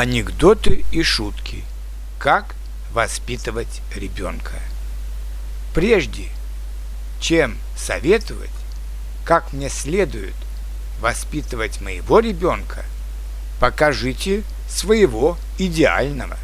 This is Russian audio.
Анекдоты и шутки. Как воспитывать ребенка. Прежде чем советовать, как мне следует воспитывать моего ребенка, покажите своего идеального.